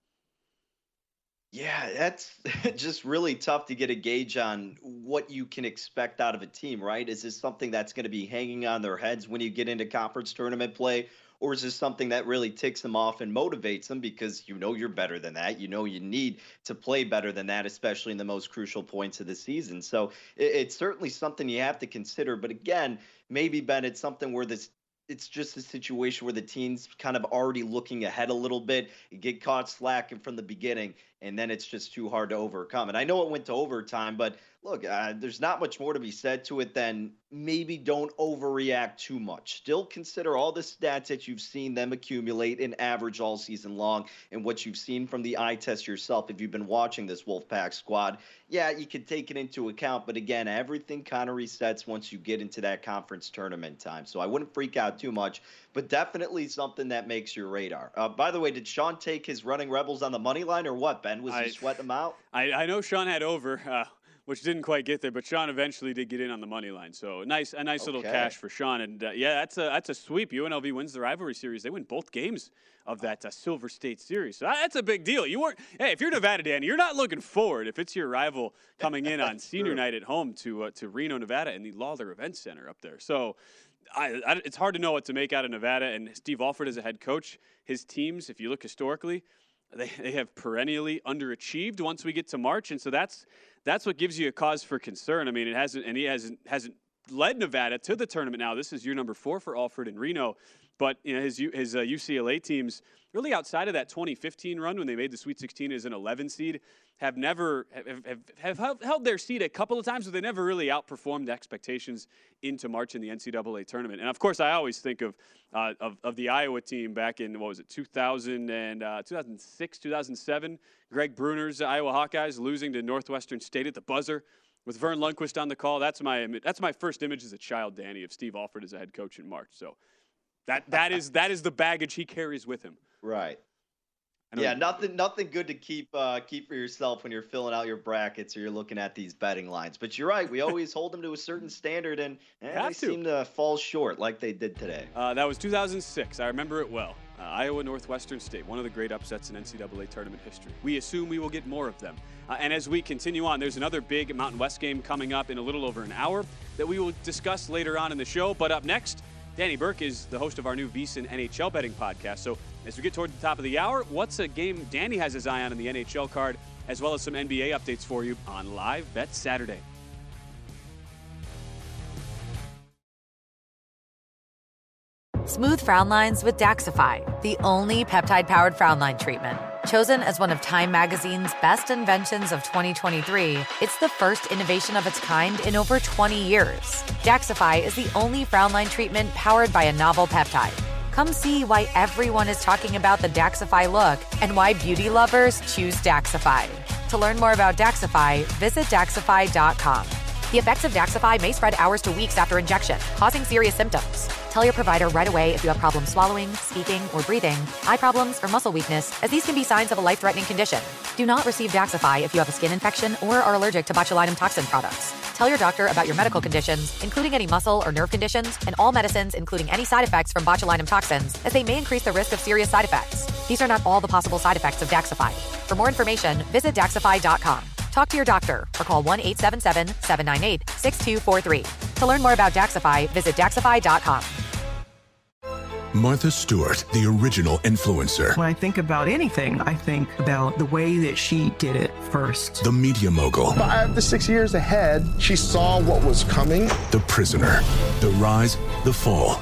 Yeah, that's just really tough to get a gauge on what you can expect out of a team, right? Is this something that's going to be hanging on their heads when you get into conference tournament play? Or is this something that really ticks them off and motivates them because you know you're better than that? You know you need to play better than that, especially in the most crucial points of the season. So it's certainly something you have to consider. But again, maybe, Ben, it's something where this it's just a situation where the team's kind of already looking ahead a little bit, get caught slacking from the beginning, and then it's just too hard to overcome. And I know it went to overtime, but look, uh, there's not much more to be said to it than maybe don't overreact too much. Still consider all the stats that you've seen them accumulate in average all season long and what you've seen from the eye test yourself if you've been watching this Wolfpack squad. Yeah, you can take it into account, but again, everything kind of resets once you get into that conference tournament time. So I wouldn't freak out too much, but definitely something that makes your radar. Uh, by the way, did Sean take his running rebels on the money line or what, Ben? Was I, he sweating them out? I, I know Sean had over. Uh, which didn't quite get there. But Sean eventually did get in on the money line, so nice, a nice okay. little cash for Sean. And uh, yeah, that's a that's a sweep. UNLV wins the rivalry series. They win both games of that uh, Silver State series. So that's a big deal. You weren't. Hey, if you're Nevada, Danny, you're not looking forward if it's your rival coming in on senior night at home to uh, to Reno, Nevada, in the Lawlor Event Center up there. So. I, I, it's hard to know what to make out of Nevada and Steve Alford as a head coach. His teams, if you look historically, they, they have perennially underachieved once we get to March, and so that's that's what gives you a cause for concern. I mean, it hasn't, and he hasn't hasn't led Nevada to the tournament now. This is year number four for Alford and Reno, but you know his his uh, UCLA teams really outside of that 2015 run when they made the Sweet 16 as an 11 seed have never have, have, have held their seat a couple of times, but they never really outperformed expectations into March in the NCAA tournament. And of course, I always think of uh, of, of, the Iowa team back in what was it 2000 and uh, 2006, 2007. Greg Brunner's Iowa Hawkeyes losing to Northwestern State at the buzzer with Verne Lundquist on the call. That's my that's my first image as a child, Danny, of Steve Alford as a head coach in March. So that that is that is the baggage he carries with him. Right. Yeah, nothing nothing good to keep uh, keep for yourself when you're filling out your brackets or you're looking at these betting lines. But you're right, we always hold them to a certain standard, and eh, they to. seem to fall short like they did today. Uh, that was 2006. I remember it well. Uh, Iowa Northwestern State, one of the great upsets in NCAA tournament history. We assume we will get more of them. Uh, and as we continue on, there's another big Mountain West game coming up in a little over an hour that we will discuss later on in the show. But up next, Danny Burke is the host of our new VSiN NHL betting podcast. So as we get toward the top of the hour, what's a game Danny has his eye on in the NHL card? as well as some NBA updates for you on Live Bet Saturday. Smooth frown lines with Daxxify, the only peptide powered frown line treatment. Chosen as one of Time Magazine's best inventions of 2023, it's the first innovation of its kind in over 20 years. Daxxify is the only frown line treatment powered by a novel peptide. Come see why everyone is talking about the Daxxify look and why beauty lovers choose Daxxify. To learn more about Daxxify, visit Daxxify.com. The effects of Daxxify may spread hours to weeks after injection, causing serious symptoms. Tell your provider right away if you have problems swallowing, speaking, or breathing, eye problems, or muscle weakness, as these can be signs of a life threatening condition. Do not receive Daxxify if you have a skin infection or are allergic to botulinum toxin products. Tell your doctor about your medical conditions, including any muscle or nerve conditions, and all medicines, including any side effects from botulinum toxins, as they may increase the risk of serious side effects. These are not all the possible side effects of Daxxify. For more information, visit Daxxify.com. Talk to your doctor or call 1 877 798 6243. To learn more about Daxxify, visit Daxxify.com. Martha Stewart, the original influencer. When I think about anything, I think about the way that she did it first. The media mogul. Five to six years ahead, she saw what was coming. The prisoner. The rise, the fall,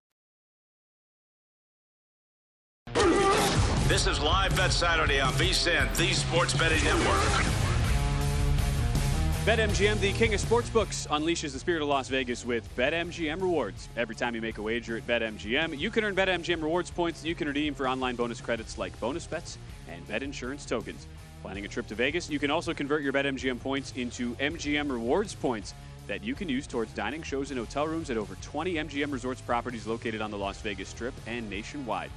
This is Live Bet Saturday on VSIN, the Sports Betting Network. BetMGM, the king of sportsbooks, unleashes the spirit of Las Vegas with BetMGM rewards. Every time you make a wager at BetMGM, you can earn BetMGM rewards points that you can redeem for online bonus credits like bonus bets and bet insurance tokens. Planning a trip to Vegas, you can also convert your BetMGM points into MGM rewards points that you can use towards dining, shows, and hotel rooms at over 20 MGM Resorts properties located on the Las Vegas Strip and nationwide.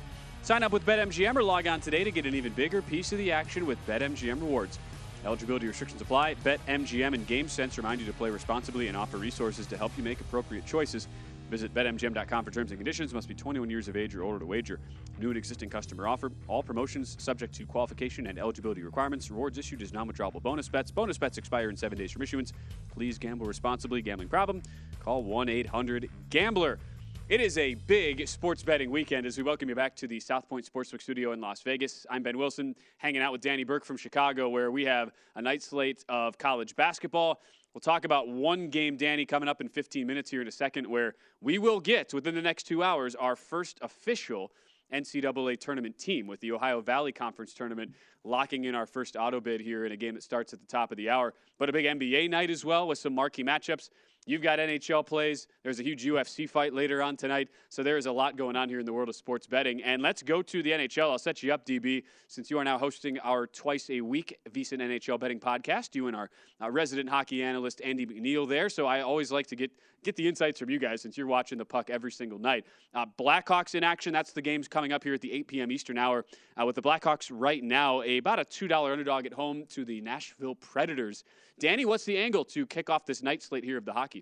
Sign up with BetMGM or log on today to get an even bigger piece of the action with BetMGM rewards. Eligibility restrictions apply. BetMGM and GameSense remind you to play responsibly and offer resources to help you make appropriate choices. Visit BetMGM.com for terms and conditions. Must be 21 years of age or older to wager. New and existing customer offer. All promotions subject to qualification and eligibility requirements. Rewards issued as non-withdrawable bonus bets. Bonus bets expire in seven days from issuance. Please gamble responsibly. Gambling problem? Call 1-800-GAMBLER. It is a big sports betting weekend as we welcome you back to the South Point Sportsbook Studio in Las Vegas. I'm Ben Wilson, hanging out with Danny Burke from Chicago, where we have a night slate of college basketball. We'll talk about one game, Danny, coming up in 15 minutes here in a second, where we will get within the next two hours our first official NCAA tournament team with the Ohio Valley Conference tournament locking in our first auto bid here in a game that starts at the top of the hour. But a big NBA night as well with some marquee matchups. You've got NHL plays. There's a huge UFC fight later on tonight. So there is a lot going on here in the world of sports betting. And let's go to the NHL. I'll set you up, DB, since you are now hosting our twice a week VSIN NHL betting podcast. You and our, our resident hockey analyst, Andy McNeil, there. So I always like to get get the insights from you guys since you're watching the puck every single night. Uh, Blackhawks in action. That's the game's coming up here at the 8 p.m. Eastern hour. Uh, with the Blackhawks right now, a, about a $2 underdog at home to the Nashville Predators. Danny, what's the angle to kick off this night slate here of the hockey?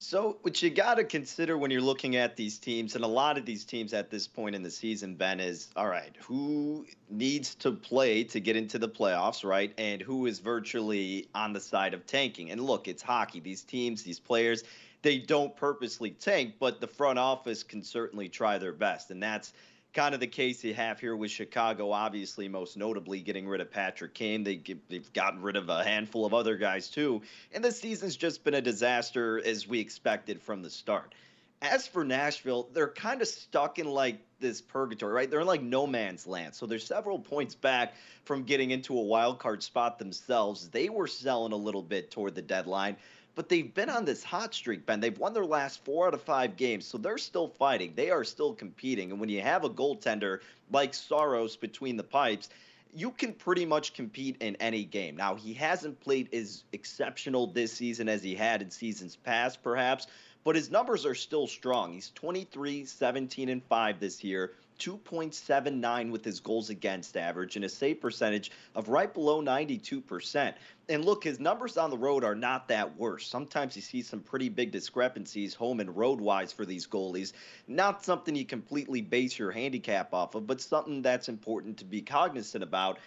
So, what you got to consider when you're looking at these teams, and a lot of these teams at this point in the season, Ben, is all right, who needs to play to get into the playoffs, right? And who is virtually on the side of tanking? And look, it's hockey. These teams, these players, they don't purposely tank, but the front office can certainly try their best. And that's kind of the case you have here with Chicago, obviously, most notably getting rid of Patrick Kane. They, they've gotten rid of a handful of other guys, too. And the season's just been a disaster as we expected from the start. As for Nashville, they're kind of stuck in like this purgatory, right? They're in like no man's land. So they're several points back from getting into a wild card spot themselves. They were selling a little bit toward the deadline but they've been on this hot streak, Ben. They've won their last four out of five games, so they're still fighting. They are still competing. And when you have a goaltender like Saros between the pipes, you can pretty much compete in any game. Now, he hasn't played as exceptional this season as he had in seasons past, perhaps, but his numbers are still strong. He's 23, 17, and 5 this year. 2.79 with his goals against average and a save percentage of right below 92%. And look, his numbers on the road are not that worse. Sometimes you see some pretty big discrepancies home and road wise for these goalies. Not something you completely base your handicap off of, but something that's important to be cognizant about.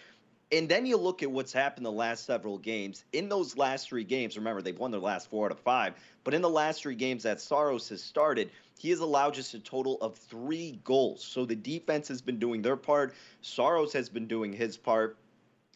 And then you look at what's happened the last several games. In those last three games, remember, they've won their last four out of five, but in the last three games that Saros has started, he has allowed just a total of three goals. So the defense has been doing their part. Saros has been doing his part.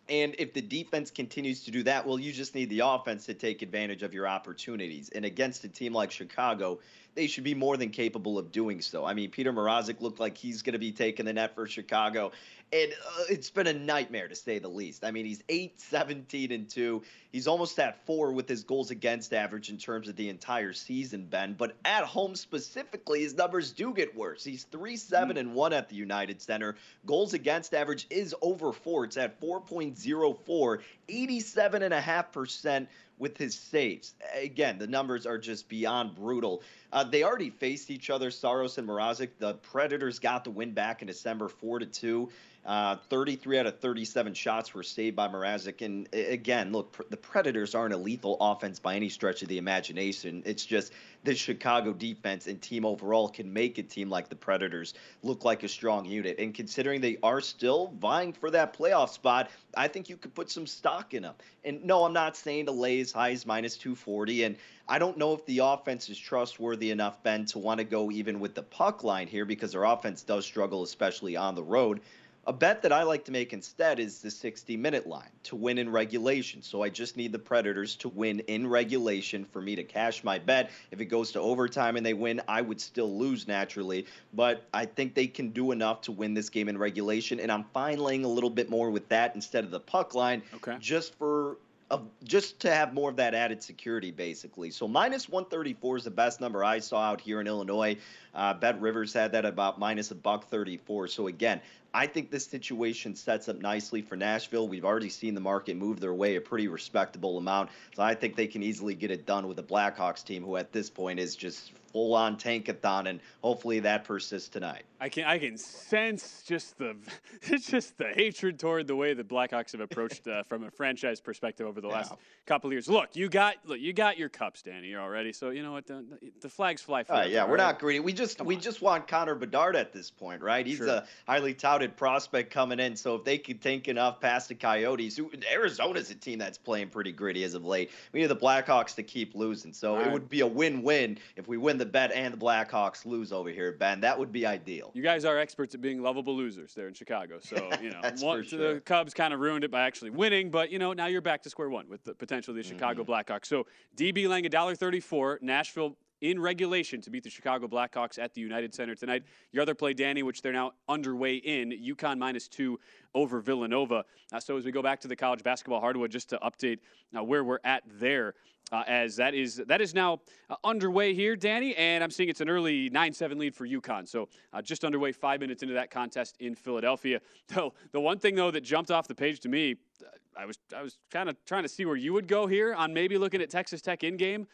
And if the defense continues to do that, well, you just need the offense to take advantage of your opportunities. And against a team like Chicago, they should be more than capable of doing so. I mean, Peter Mrazek looked like he's going to be taking the net for Chicago, and uh, it's been a nightmare to say the least. I mean, he's 8 17 and 2. He's almost at 4 with his goals against average in terms of the entire season, Ben, but at home specifically, his numbers do get worse. He's 3 7 and 1 at the United Center. Goals against average is over 4. It's at 4.04, 87.5% with his saves. Again, the numbers are just beyond brutal. Uh, they already faced each other, Saros and Mrazek. The Predators got the win back in December, four to two. Uh, 33 out of 37 shots were saved by Mrazek. And again, look, the Predators aren't a lethal offense by any stretch of the imagination. It's just the Chicago defense and team overall can make a team like the Predators look like a strong unit. And considering they are still vying for that playoff spot, I think you could put some stock in them. And no, I'm not saying to lay as high as minus 240. And I don't know if the offense is trustworthy enough, Ben, to want to go even with the puck line here because their offense does struggle, especially on the road. A bet that I like to make instead is the 60 minute line to win in regulation. So I just need the Predators to win in regulation for me to cash my bet. If it goes to overtime and they win, I would still lose naturally. But I think they can do enough to win this game in regulation. And I'm fine laying a little bit more with that instead of the puck line okay. just for of just to have more of that added security, basically. So minus 134 is the best number I saw out here in Illinois. Uh, Bet Rivers had that about minus a buck 34. So again, I think this situation sets up nicely for Nashville. We've already seen the market move their way a pretty respectable amount. So I think they can easily get it done with the Blackhawks team, who at this point is just full on tankathon, and hopefully that persists tonight. I can I can sense just the it's just the hatred toward the way the Blackhawks have approached uh, from a franchise perspective over the yeah. last couple of years. Look, you got look you got your cups, Danny, already. So you know what the, the flags fly. Uh, yeah, we're right? not greedy. We just Come we on. just want Connor Bedard at this point, right? He's sure. a highly touted prospect coming in. So if they could tank enough past the Coyotes, who Arizona's a team that's playing pretty gritty as of late. We need the Blackhawks to keep losing. So it would be a win-win if we win the bet and the Blackhawks lose over here, Ben. That would be ideal. You guys are experts at being lovable losers there in Chicago. So, you know, one, sure. the Cubs kind of ruined it by actually winning, but, you know, now you're back to square one with the potential of the mm-hmm. Chicago Blackhawks. So, DB laying $1.34, Nashville in regulation to beat the Chicago Blackhawks at the United Center tonight. Your other play, Danny, which they're now underway in, UConn minus two over Villanova. Uh, so as we go back to the college basketball hardwood, just to update uh, where we're at there, uh, as that is that is now uh, underway here, Danny, and I'm seeing it's an early 9-7 lead for UConn. So uh, just underway five minutes into that contest in Philadelphia. Though the one thing though that jumped off the page to me, uh, I was I was kind of trying to see where you would go here on maybe looking at Texas Tech in game.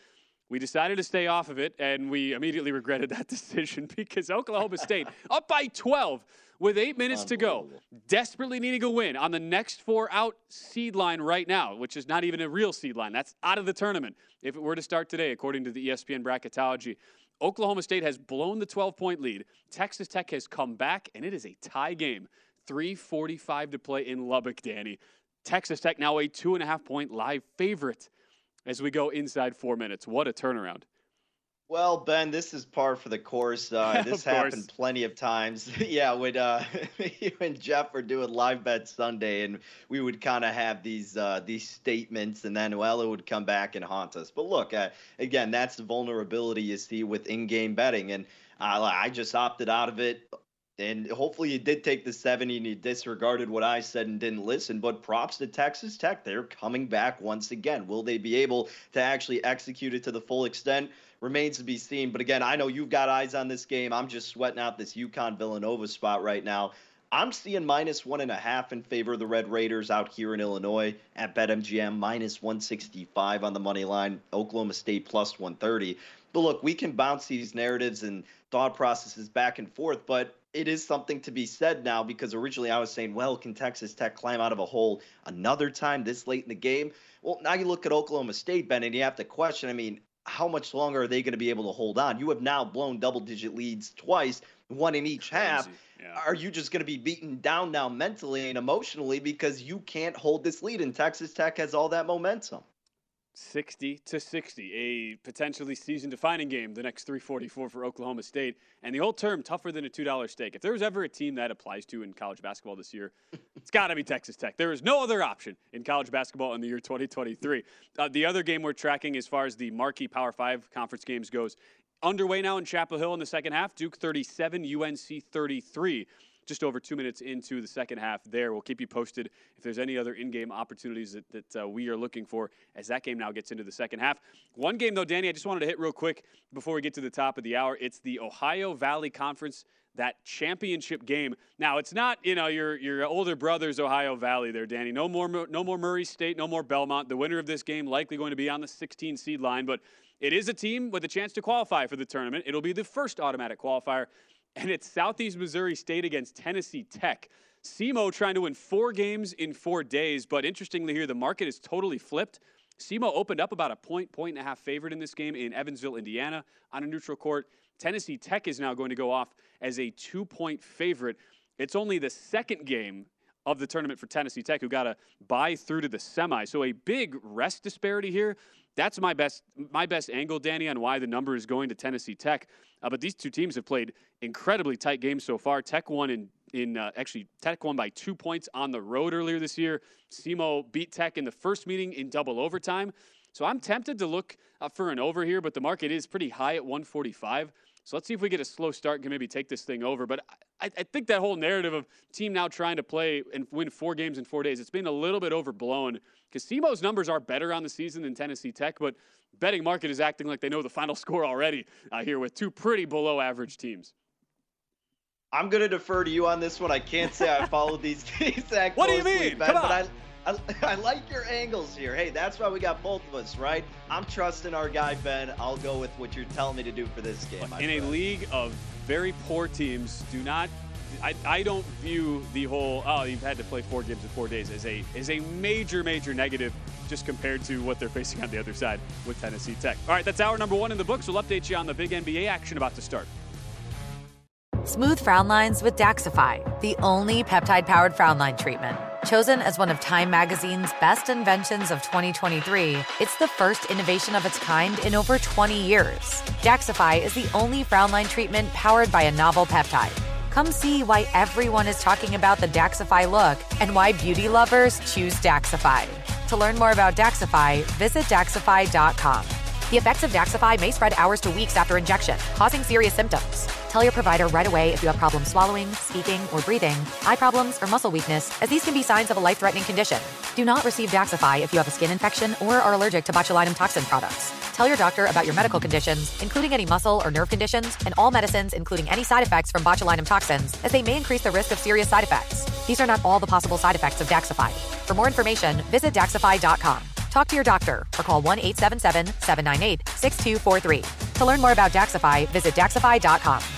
We decided to stay off of it, and we immediately regretted that decision because Oklahoma State up by 12 with eight minutes to go, desperately needing a win on the next four out seed line right now, which is not even a real seed line. That's out of the tournament if it were to start today, according to the ESPN bracketology. Oklahoma State has blown the 12 point lead. Texas Tech has come back, and it is a tie game. 345 to play in Lubbock, Danny. Texas Tech now a two and a half point live favorite as we go inside four minutes. What a turnaround. Well, Ben, this is par for the course. Uh, this happened plenty of times. yeah, when uh, you and Jeff were doing live bet Sunday, and we would kind of have these uh, these statements, and then well, it would come back and haunt us. But look, uh, again, that's the vulnerability you see with in-game betting, and I just opted out of it. And hopefully you did take the 70 and you disregarded what I said and didn't listen. But props to Texas Tech. They're coming back once again. Will they be able to actually execute it to the full extent? remains to be seen. But again, I know you've got eyes on this game. I'm just sweating out this UConn Villanova spot right now. I'm seeing minus one and a half in favor of the Red Raiders out here in Illinois at BetMGM, minus 165 on the money line, Oklahoma State plus 130. But look, we can bounce these narratives and thought processes back and forth, but it is something to be said now because originally I was saying, well, can Texas Tech climb out of a hole another time this late in the game? Well, now you look at Oklahoma State, Ben, and you have to question. I mean, how much longer are they going to be able to hold on? You have now blown double digit leads twice, one in each Crazy. half. Yeah. Are you just going to be beaten down now mentally and emotionally because you can't hold this lead and Texas Tech has all that momentum? 60 to 60, a potentially season defining game, the next 344 for Oklahoma State. And the old term, tougher than a $2 stake. If there was ever a team that applies to in college basketball this year, it's got to be Texas Tech. There is no other option in college basketball in the year 2023. Uh, the other game we're tracking as far as the marquee Power Five conference games goes, underway now in Chapel Hill in the second half, Duke 37, UNC 33 just over two minutes into the second half there. We'll keep you posted if there's any other in game opportunities that, that uh, we are looking for as that game now gets into the second half. One game, though, Danny, I just wanted to hit real quick before we get to the top of the hour. It's the Ohio Valley Conference that championship game. Now it's not you know your your older brother's Ohio Valley there, Danny. No more no more Murray State, no more Belmont. The winner of this game likely going to be on the 16 seed line, but it is a team with a chance to qualify for the tournament. It'll be the first automatic qualifier and it's Southeast Missouri State against Tennessee Tech. SEMO trying to win four games in four days, but interestingly here, the market is totally flipped. SEMO opened up about a point, point and a half favorite in this game in Evansville, Indiana, on a neutral court. Tennessee Tech is now going to go off as a two point favorite. It's only the second game of the tournament for Tennessee Tech, who got a bye through to the semi. So a big rest disparity here. That's my best my best angle, Danny, on why the number is going to Tennessee Tech. Uh, but these two teams have played incredibly tight games so far. Tech won in in uh, actually Tech won by two points on the road earlier this year. SEMO beat Tech in the first meeting in double overtime. So I'm tempted to look uh, for an over here, but the market is pretty high at 145. So let's see if we get a slow start and can maybe take this thing over. But I, I, think that whole narrative of team now trying to play and win four games in four days, it's been a little bit overblown because SEMO's numbers are better on the season than Tennessee Tech, but betting market is acting like they know the final score already uh, here with two pretty below average teams. I'm going to defer to you on this one. I can't say I followed these exact. what do you mean? Come on. I, I, I, like your angles here. Hey, that's why we got both of us, right? I'm trusting our guy Ben. I'll go with what you're telling me to do for this game. In friend. a league of very poor teams, do not. I, I don't view the whole oh you've had to play four games in four days as a as a major major negative just compared to what they're facing on the other side with Tennessee Tech. All right, that's hour number one in the books. We'll update you on the big NBA action about to start. Smooth frown lines with Daxxify, the only peptide powered frown line treatment. Chosen as one of Time Magazine's best inventions of 2023, it's the first innovation of its kind in over 20 years. Daxxify is the only frown line treatment powered by a novel peptide. Come see why everyone is talking about the Daxxify look and why beauty lovers choose Daxxify. To learn more about Daxxify, visit Daxxify.com. The effects of Daxxify may spread hours to weeks after injection, causing serious symptoms. Tell your provider right away if you have problems swallowing, speaking, or breathing, eye problems, or muscle weakness, as these can be signs of a life threatening condition. Do not receive Daxxify if you have a skin infection or are allergic to botulinum toxin products. Tell your doctor about your medical conditions, including any muscle or nerve conditions, and all medicines, including any side effects from botulinum toxins, as they may increase the risk of serious side effects. These are not all the possible side effects of Daxxify. For more information, visit Daxxify.com. Talk to your doctor or call 1 877 798 6243. To learn more about Daxxify, visit Daxxify.com.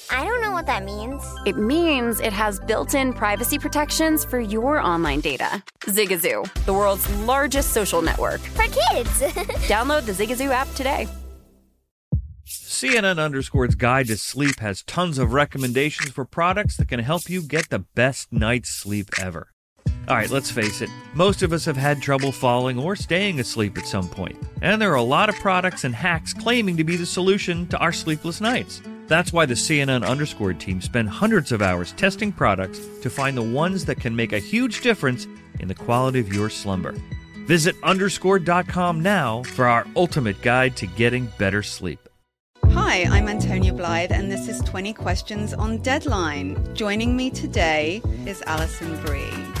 I don't know what that means. It means it has built in privacy protections for your online data. Zigazoo, the world's largest social network. For kids. Download the Zigazoo app today. CNN Underscore's Guide to Sleep has tons of recommendations for products that can help you get the best night's sleep ever. All right, let's face it, most of us have had trouble falling or staying asleep at some point, and there are a lot of products and hacks claiming to be the solution to our sleepless nights. That's why the CNN Underscored team spend hundreds of hours testing products to find the ones that can make a huge difference in the quality of your slumber. Visit underscored.com now for our ultimate guide to getting better sleep. Hi, I'm Antonia Blythe, and this is 20 Questions on Deadline. Joining me today is Alison Brie.